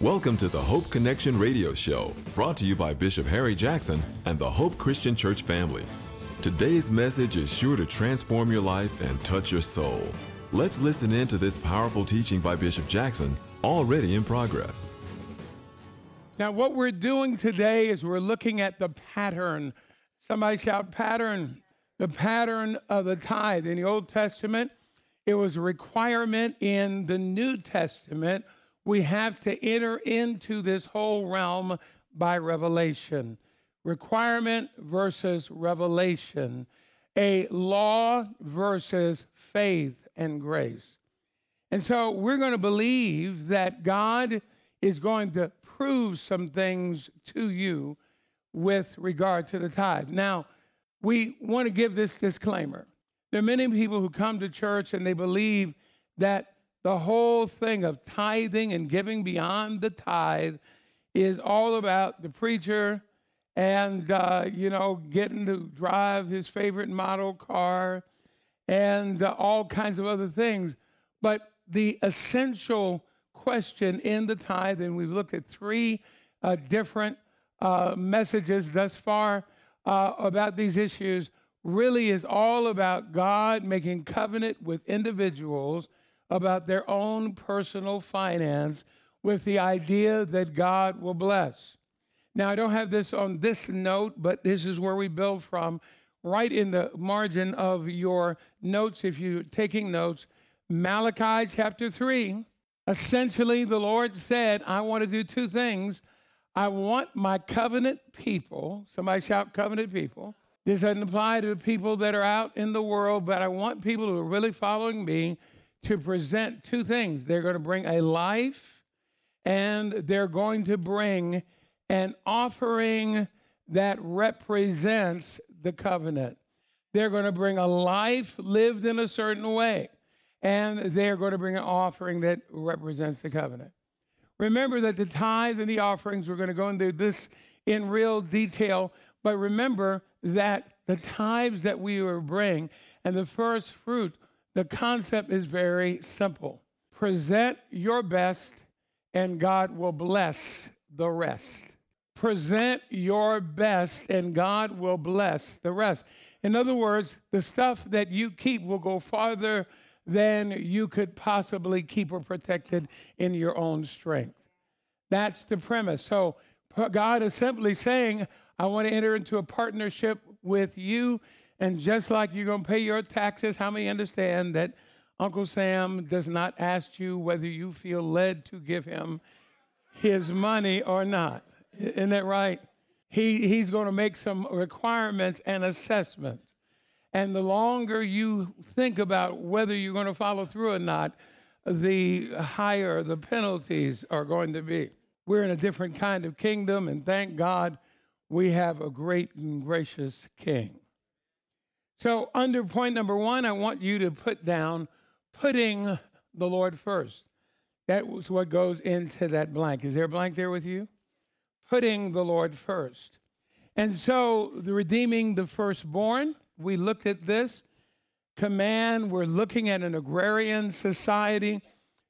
Welcome to the Hope Connection Radio Show, brought to you by Bishop Harry Jackson and the Hope Christian Church family. Today's message is sure to transform your life and touch your soul. Let's listen in to this powerful teaching by Bishop Jackson, already in progress. Now, what we're doing today is we're looking at the pattern. Somebody shout, pattern. The pattern of the tithe. In the Old Testament, it was a requirement. In the New Testament, we have to enter into this whole realm by revelation. Requirement versus revelation. A law versus faith and grace. And so we're going to believe that God is going to prove some things to you with regard to the tithe. Now, we want to give this disclaimer. There are many people who come to church and they believe that the whole thing of tithing and giving beyond the tithe is all about the preacher and, uh, you know, getting to drive his favorite model car and uh, all kinds of other things. But the essential question in the tithe, and we've looked at three uh, different uh, messages thus far uh, about these issues, really is all about God making covenant with individuals about their own personal finance with the idea that God will bless. Now, I don't have this on this note, but this is where we build from. Right in the margin of your notes, if you're taking notes, Malachi chapter 3 Essentially, the Lord said, I want to do two things. I want my covenant people, somebody shout covenant people. This doesn't apply to people that are out in the world, but I want people who are really following me to present two things. They're going to bring a life and they're going to bring an offering that represents the covenant. They're going to bring a life lived in a certain way and they are going to bring an offering that represents the covenant. Remember that the tithe and the offerings, we're going to go into this in real detail, but remember that the tithes that we will bring and the first fruit, the concept is very simple. Present your best, and God will bless the rest. Present your best, and God will bless the rest. In other words, the stuff that you keep will go farther than you could possibly keep or protected in your own strength. That's the premise. So God is simply saying, I want to enter into a partnership with you. And just like you're going to pay your taxes, how many understand that Uncle Sam does not ask you whether you feel led to give him his money or not? Isn't that right? He, he's going to make some requirements and assessments. And the longer you think about whether you're going to follow through or not, the higher the penalties are going to be. We're in a different kind of kingdom, and thank God we have a great and gracious king. So, under point number one, I want you to put down putting the Lord first. That was what goes into that blank. Is there a blank there with you? Putting the Lord first. And so, the redeeming the firstborn we looked at this command. We're looking at an agrarian society.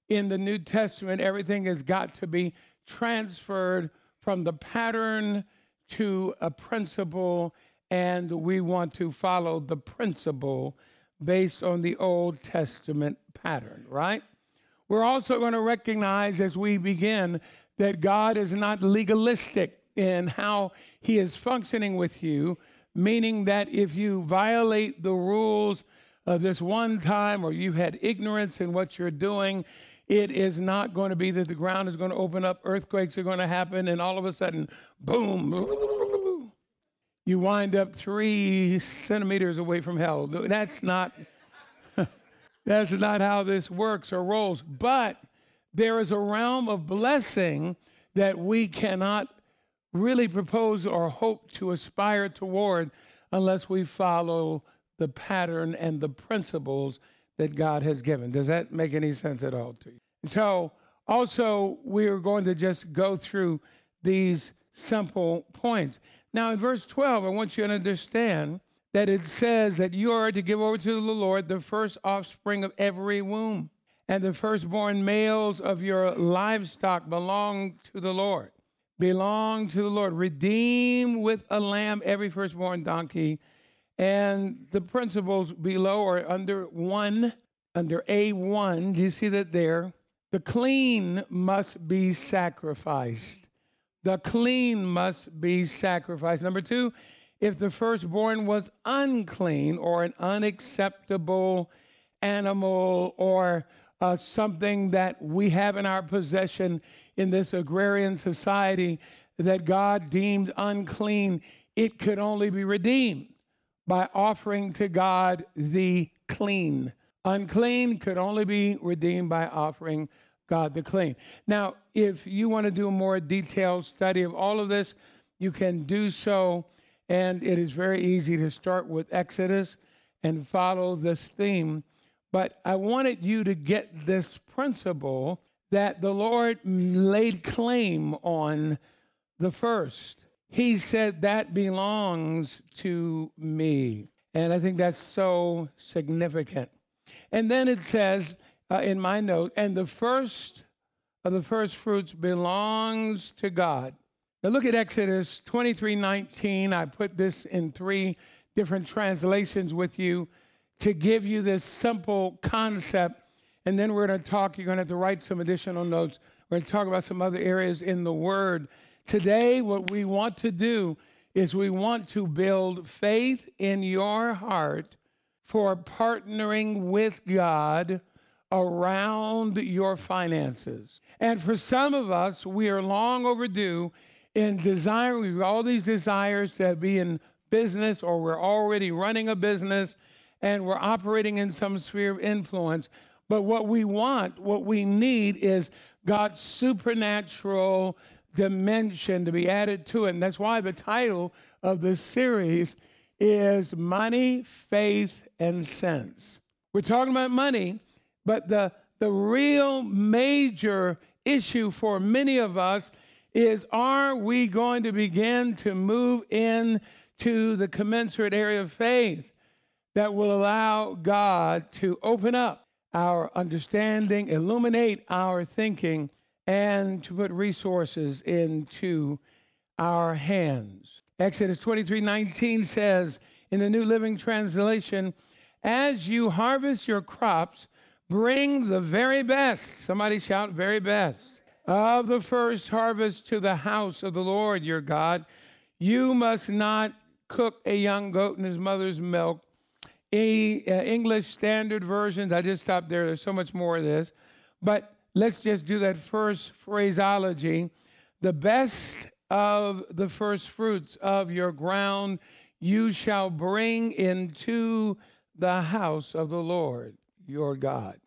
In the New Testament, everything has got to be transferred from the pattern to a principle, and we want to follow the principle based on the Old Testament pattern, right? We're also going to recognize as we begin that God is not legalistic in how he is functioning with you, meaning that if you violate the rules of this one time or you had ignorance in what you're doing, it is not going to be that the ground is going to open up, earthquakes are going to happen, and all of a sudden, boom, you wind up three centimeters away from hell. That's not. That's not how this works or rolls. But there is a realm of blessing that we cannot really propose or hope to aspire toward unless we follow the pattern and the principles that God has given. Does that make any sense at all to you? So, also, we are going to just go through these simple points. Now, in verse 12, I want you to understand that it says that you are to give over to the Lord the first offspring of every womb. and the firstborn males of your livestock belong to the Lord. Belong to the Lord. Redeem with a lamb every firstborn donkey. And the principles below are under one, under A1. Do you see that there? The clean must be sacrificed. The clean must be sacrificed. Number two, if the firstborn was unclean or an unacceptable animal or uh, something that we have in our possession in this agrarian society that God deemed unclean, it could only be redeemed by offering to God the clean. Unclean could only be redeemed by offering God the clean. Now, if you want to do a more detailed study of all of this, you can do so. And it is very easy to start with Exodus and follow this theme but I wanted you to get this principle that the Lord laid claim on the first. He said, That belongs to me. And I think that's so significant. And then it says uh, in my note, and the first of the first fruits belongs to God. Now look at Exodus 23 19. I put this in three different translations with you to give you this simple concept. And then we're going to talk, you're going to have to write some additional notes. We're going to talk about some other areas in the Word. Today, what we want to do is we want to build faith in your heart for partnering with God around your finances. And for some of us, we are long overdue in desiring, all these desires to be in business or we're already running a business and we're operating in some sphere of influence. But what we want, what we need is God's supernatural dimension to be added to it. And that's why the title of this series is Money, Faith, and Sense. We're talking about money, but the, the real major issue for many of us is are we going to begin to move in to the commensurate area of faith? that will allow God to open up our understanding, illuminate our thinking, and to put resources into our hands. Exodus 23 19 says in the New Living Translation, As you harvest your crops, bring the very best, somebody shout, very best, of the first harvest to the house of the Lord your God. You must not cook a young goat in his mother's milk a, uh, English Standard Versions. I just stopped there. There's so much more of this. But let's just do that first phraseology. The best of the first fruits of your ground you shall bring into the house of the Lord your God.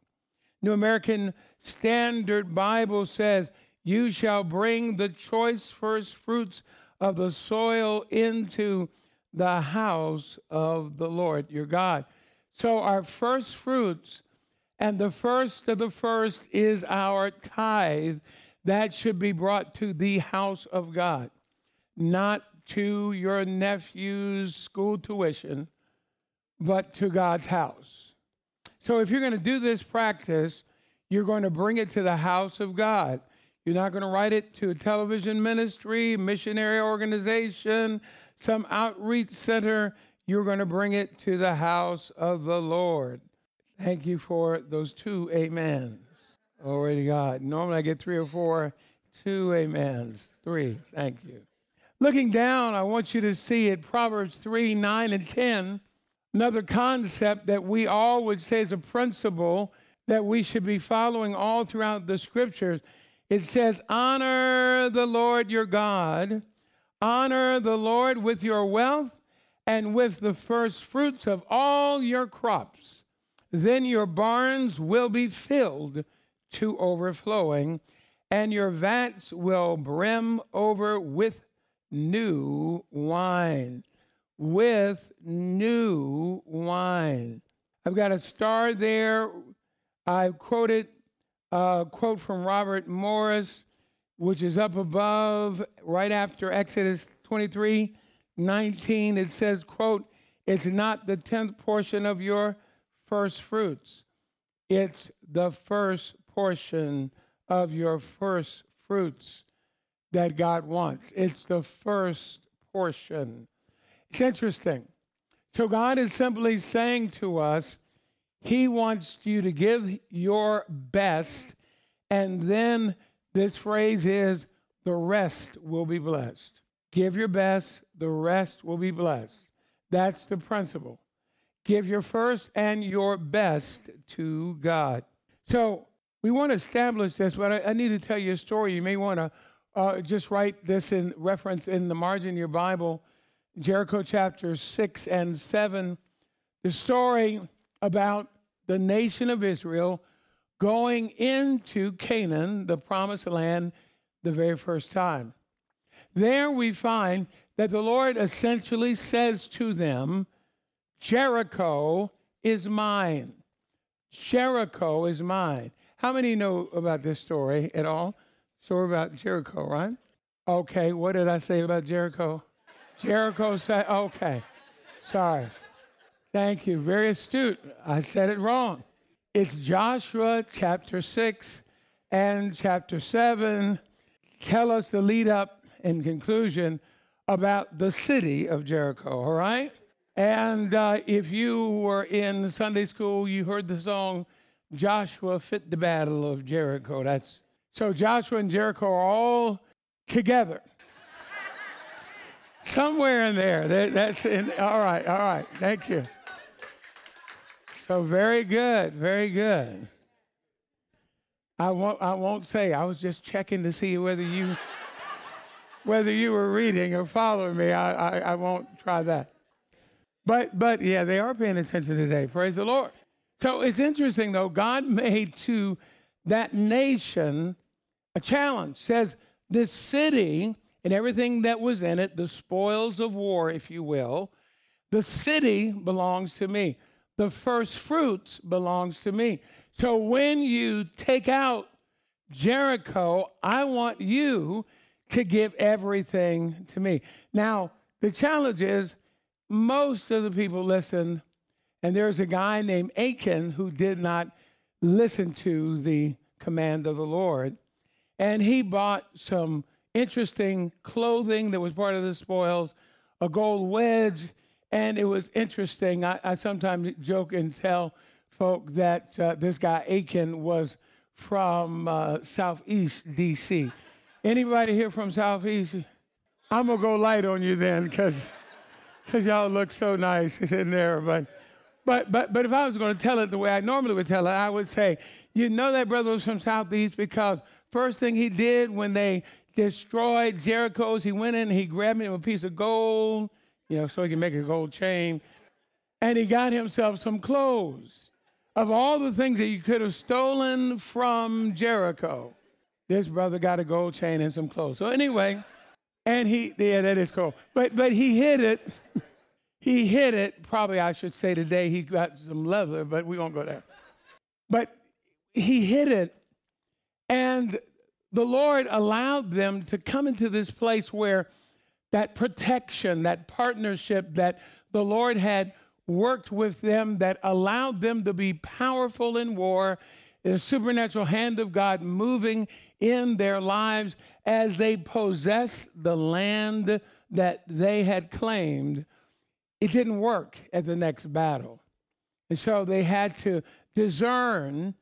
New American Standard Bible says, You shall bring the choice first fruits of the soil into the house of the Lord your God. So, our first fruits and the first of the first is our tithe that should be brought to the house of God, not to your nephew's school tuition, but to God's house. So, if you're going to do this practice, you're going to bring it to the house of God. You're not going to write it to a television ministry, missionary organization, some outreach center, you're going to bring it to the house of the Lord. Thank you for those two amens. Glory to God. Normally I get three or four, two amens. Three. Thank you. Looking down, I want you to see it Proverbs 3 9 and 10. Another concept that we all would say is a principle that we should be following all throughout the scriptures. It says, Honor the Lord your God Honor the Lord with your wealth and with the first fruits of all your crops. Then your barns will be filled to overflowing, and your vats will brim over with new wine. With new wine. I've got a star there. I've quoted a quote from Robert Morris which is up above right after Exodus 23 19. It says, quote, it's not the tenth portion of your first fruits. It's the first portion of your first fruits that God wants. It's the first portion. It's interesting. So God is simply saying to us, He wants you to give your best, and then this phrase is, the rest will be blessed. Give your best, the rest will be blessed. That's the principle. Give your first and your best to God. So we want to establish this, but I, I need to tell you a story. You may want to uh, just write this in reference in the margin of your Bible Jericho chapter 6 and 7. The story about the nation of Israel going into Canaan, the promised land, the very first time. There we find that the Lord essentially says to them, Jericho is mine. Jericho is mine. How many know about this story at all? Story about Jericho, right? Okay, what did I say about Jericho? Jericho said, okay, sorry. Thank you. Very astute. I said it wrong. It's Joshua chapter 6 and chapter 7 tell us the lead up and conclusion about the city of Jericho, all right? And uh, if you were in Sunday school, you heard the song Joshua Fit the Battle of Jericho. That's so Joshua and Jericho are all together. Somewhere in there. That, that's in, all right, all right. Thank you. So very good, very good. I won't, I won't say. I was just checking to see whether you whether you were reading or following me. I, I, I won't try that. But but yeah, they are paying attention today. Praise the Lord. So it's interesting though. God made to that nation a challenge. Says this city and everything that was in it, the spoils of war, if you will, the city belongs to me. The first fruits belongs to me. So when you take out Jericho, I want you to give everything to me. Now, the challenge is most of the people listen, and there's a guy named Achan who did not listen to the command of the Lord. And he bought some interesting clothing that was part of the spoils, a gold wedge, and it was interesting. I, I sometimes joke and tell folk that uh, this guy Achan was from uh, Southeast D.C. Anybody here from Southeast? I'm gonna go light on you then, because because y'all look so nice in there. But but but but if I was going to tell it the way I normally would tell it, I would say, you know that brother was from Southeast because first thing he did when they destroyed Jericho's, he went in and he grabbed him a piece of gold, you know, so he can make a gold chain, and he got himself some clothes of all the things that you could have stolen from Jericho, this brother got a gold chain and some clothes. So anyway, and he yeah, that is cool. But but he hid it. he hid it. Probably I should say today he got some leather, but we won't go there. But he hid it. And the Lord allowed them to come into this place where that protection, that partnership that the Lord had worked with them that allowed them to be powerful in war, the supernatural hand of God moving in their lives as they possessed the land that they had claimed. It didn't work at the next battle. And so they had to discern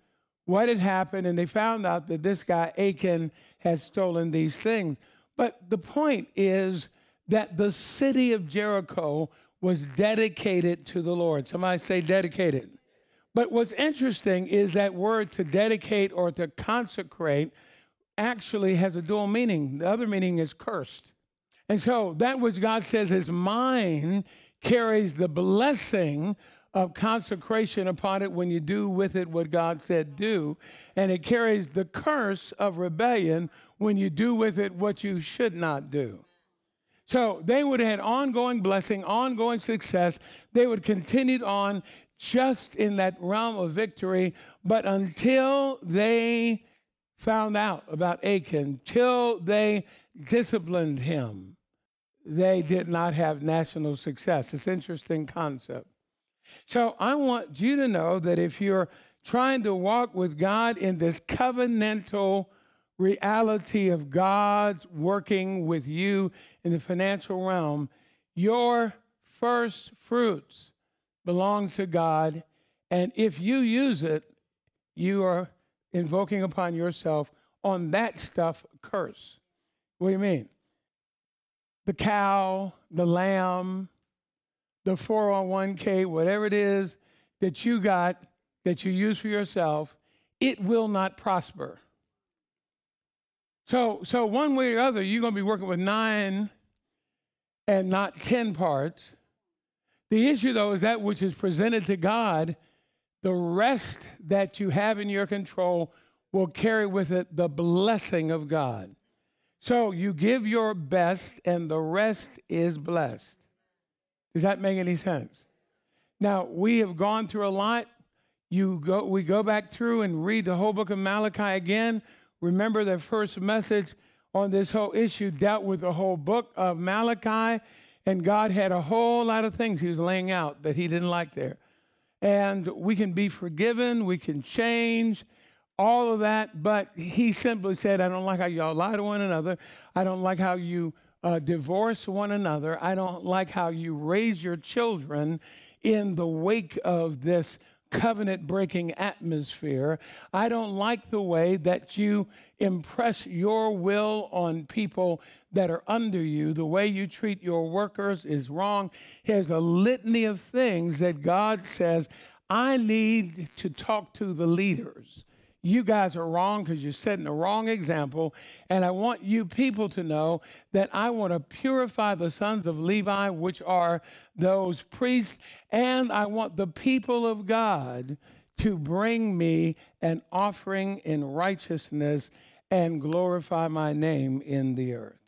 what had happened, and they found out that this guy, Achan, had stolen these things. But the point is that the city of Jericho was dedicated to the Lord. Somebody say dedicated. But what's interesting is that word to dedicate or to consecrate actually has a dual meaning. The other meaning is cursed. And so that which God says is mine carries the blessing of consecration upon it when you do with it what God said do. And it carries the curse of rebellion when you do with it what you should not do. So they would have had ongoing blessing, ongoing success. They would continue on just in that realm of victory, but until they found out about Achan, till they disciplined him, they did not have national success. It's an interesting concept. So I want you to know that if you're trying to walk with God in this covenantal reality of God's working with you in the financial realm, your first fruits belongs to God. And if you use it, you are invoking upon yourself on that stuff curse. What do you mean? The cow, the lamb, the 401k, whatever it is that you got that you use for yourself, it will not prosper. So, so one way or other, you're going to be working with nine and not 10 parts. The issue, though, is that which is presented to God, the rest that you have in your control will carry with it the blessing of God. So you give your best, and the rest is blessed. Does that make any sense? Now, we have gone through a lot. You go, we go back through and read the whole book of Malachi again. Remember the first message on this whole issue dealt with the whole book of Malachi, and God had a whole lot of things He was laying out that He didn't like there. And we can be forgiven, we can change, all of that, but He simply said, I don't like how y'all lie to one another. I don't like how you uh, divorce one another. I don't like how you raise your children in the wake of this covenant breaking atmosphere. I don't like the way that you impress your will on people that are under you. The way you treat your workers is wrong. Here's a litany of things that God says, I need to talk to the leaders you guys are wrong because you're setting the wrong example. And I want you people to know that I want to purify the sons of Levi, which are those priests, and I want the people of God to bring me an offering in righteousness and glorify my name in the earth.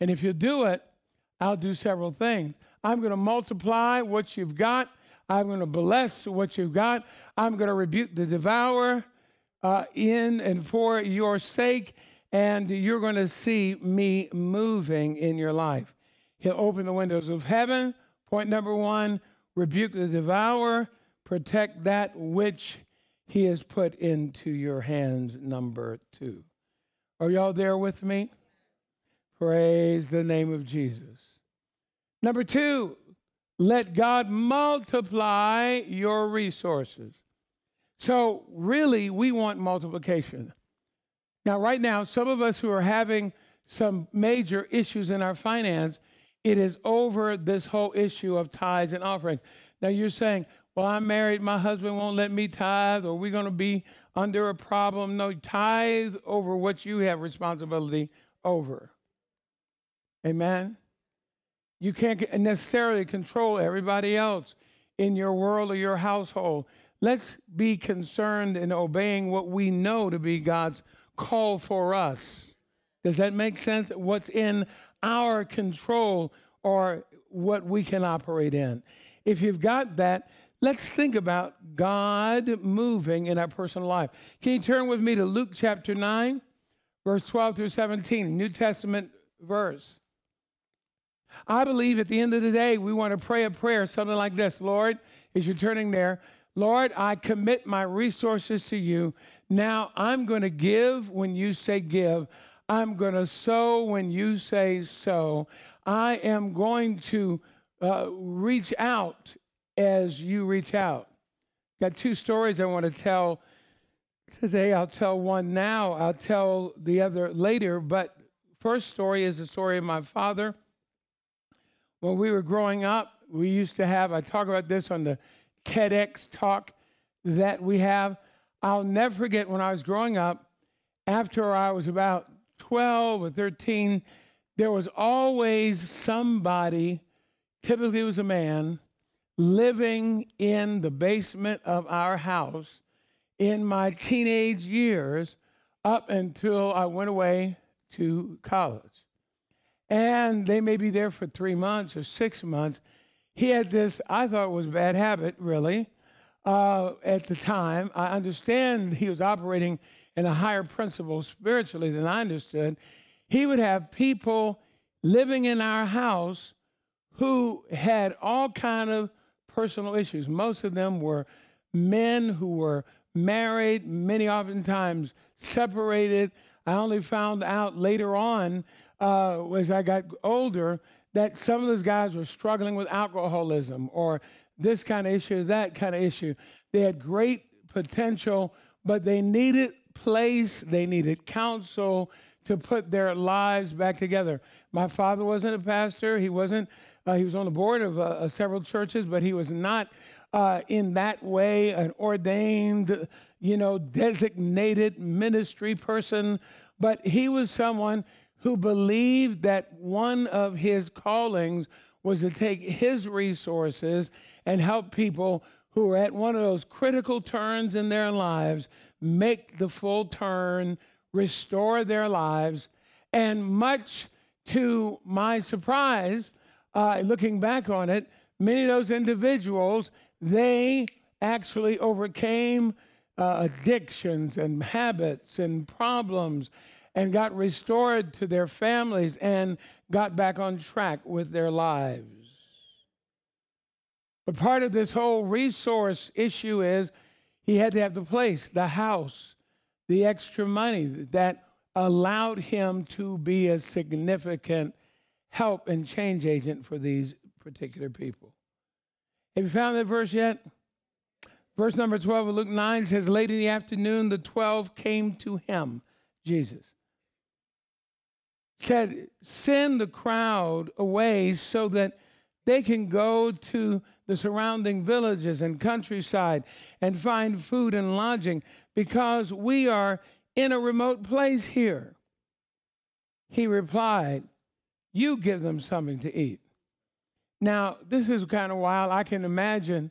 And if you do it, I'll do several things. I'm going to multiply what you've got. I'm going to bless what you've got. I'm going to rebuke the devourer uh, in and for your sake, and you're going to see me moving in your life. He'll open the windows of heaven. Point number one rebuke the devourer, protect that which he has put into your hands. Number two. Are y'all there with me? Praise the name of Jesus. Number two, let God multiply your resources. So, really, we want multiplication. Now, right now, some of us who are having some major issues in our finance, it is over this whole issue of tithes and offerings. Now, you're saying, well, I'm married, my husband won't let me tithe, or we're going to be under a problem. No, tithe over what you have responsibility over. Amen? You can't necessarily control everybody else in your world or your household. Let's be concerned in obeying what we know to be God's call for us. Does that make sense? What's in our control or what we can operate in. If you've got that, let's think about God moving in our personal life. Can you turn with me to Luke chapter 9, verse 12 through 17, New Testament verse? I believe at the end of the day, we want to pray a prayer, something like this Lord, as you're turning there, Lord, I commit my resources to you. Now I'm going to give when you say give. I'm going to sow when you say sow. I am going to uh, reach out as you reach out. Got two stories I want to tell today. I'll tell one now, I'll tell the other later. But first story is the story of my father when we were growing up, we used to have, I talk about this on the TEDx talk that we have. I'll never forget when I was growing up, after I was about 12 or 13, there was always somebody, typically it was a man, living in the basement of our house in my teenage years up until I went away to college and they may be there for three months or six months. He had this, I thought was a bad habit, really, uh, at the time. I understand he was operating in a higher principle spiritually than I understood. He would have people living in our house who had all kind of personal issues. Most of them were men who were married, many oftentimes separated. I only found out later on uh, as I got older that some of those guys were struggling with alcoholism or this kind of issue, that kind of issue. They had great potential, but they needed place, they needed counsel to put their lives back together. My father wasn't a pastor. He wasn't. Uh, he was on the board of uh, several churches, but he was not uh, in that way an ordained, you know, designated ministry person. But he was someone who believed that one of his callings was to take his resources and help people who were at one of those critical turns in their lives make the full turn, restore their lives. And much to my surprise, uh, looking back on it, many of those individuals, they actually overcame uh, addictions and habits and problems and got restored to their families and got back on track with their lives. But part of this whole resource issue is he had to have the place, the house, the extra money that allowed him to be a significant help and change agent for these particular people. Have you found that verse yet? Verse number 12 of Luke 9 says, Late in the afternoon, the 12 came to him, Jesus. Said, Send the crowd away so that they can go to the surrounding villages and countryside and find food and lodging because we are in a remote place here. He replied, You give them something to eat. Now, this is kind of wild. I can imagine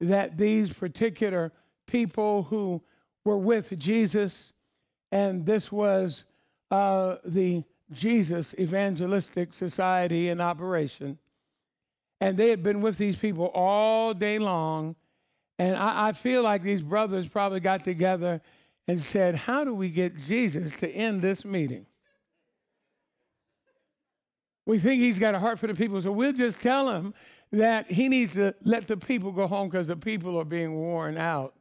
that these particular people who were with Jesus, and this was uh, the Jesus Evangelistic Society in operation, and they had been with these people all day long. And I, I feel like these brothers probably got together and said, How do we get Jesus to end this meeting? We think he's got a heart for the people, so we'll just tell him that he needs to let the people go home because the people are being worn out.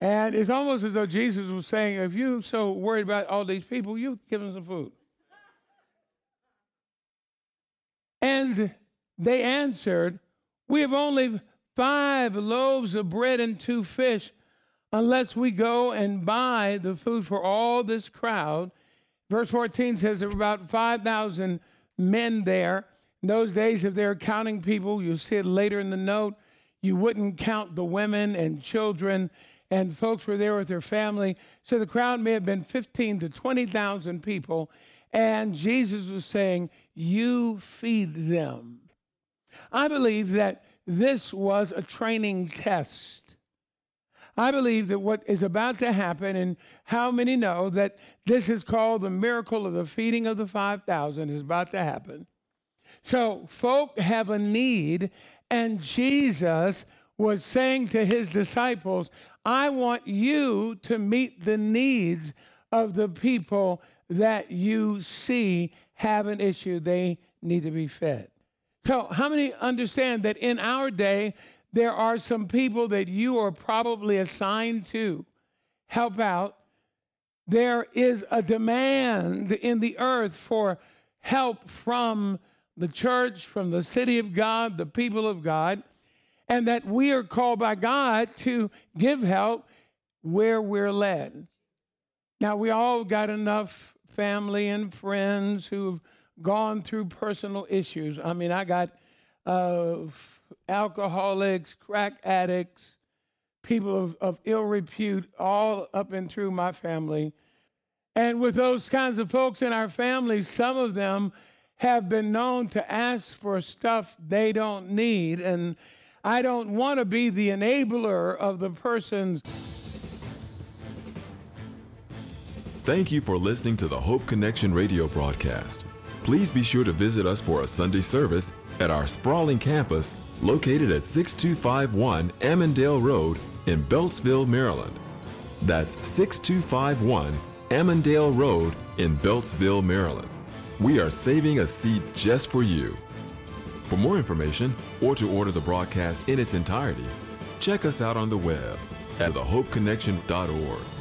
And it's almost as though Jesus was saying, if you're so worried about all these people, you give them some food. And they answered, We have only five loaves of bread and two fish, unless we go and buy the food for all this crowd. Verse 14 says there were about 5,000 men there. In those days, if they were counting people, you'll see it later in the note, you wouldn't count the women and children, and folks were there with their family. So the crowd may have been 15 to 20,000 people. And Jesus was saying, You feed them. I believe that this was a training test. I believe that what is about to happen, and how many know that this is called the miracle of the feeding of the 5,000 is about to happen. So, folk have a need, and Jesus was saying to his disciples, I want you to meet the needs of the people that you see have an issue. They need to be fed. So, how many understand that in our day, there are some people that you are probably assigned to help out? There is a demand in the earth for help from the church, from the city of God, the people of God, and that we are called by God to give help where we're led. Now, we all got enough family and friends who've gone through personal issues. I mean, I got uh, alcoholics, crack addicts, people of, of ill repute all up and through my family. And with those kinds of folks in our family, some of them have been known to ask for stuff they don't need. And I don't want to be the enabler of the person's. Thank you for listening to the Hope Connection radio broadcast. Please be sure to visit us for a Sunday service at our sprawling campus located at 6251 Ammendale Road in Beltsville, Maryland. That's 6251 Ammendale Road in Beltsville, Maryland. We are saving a seat just for you. For more information or to order the broadcast in its entirety, Check us out on the web at thehopeconnection.org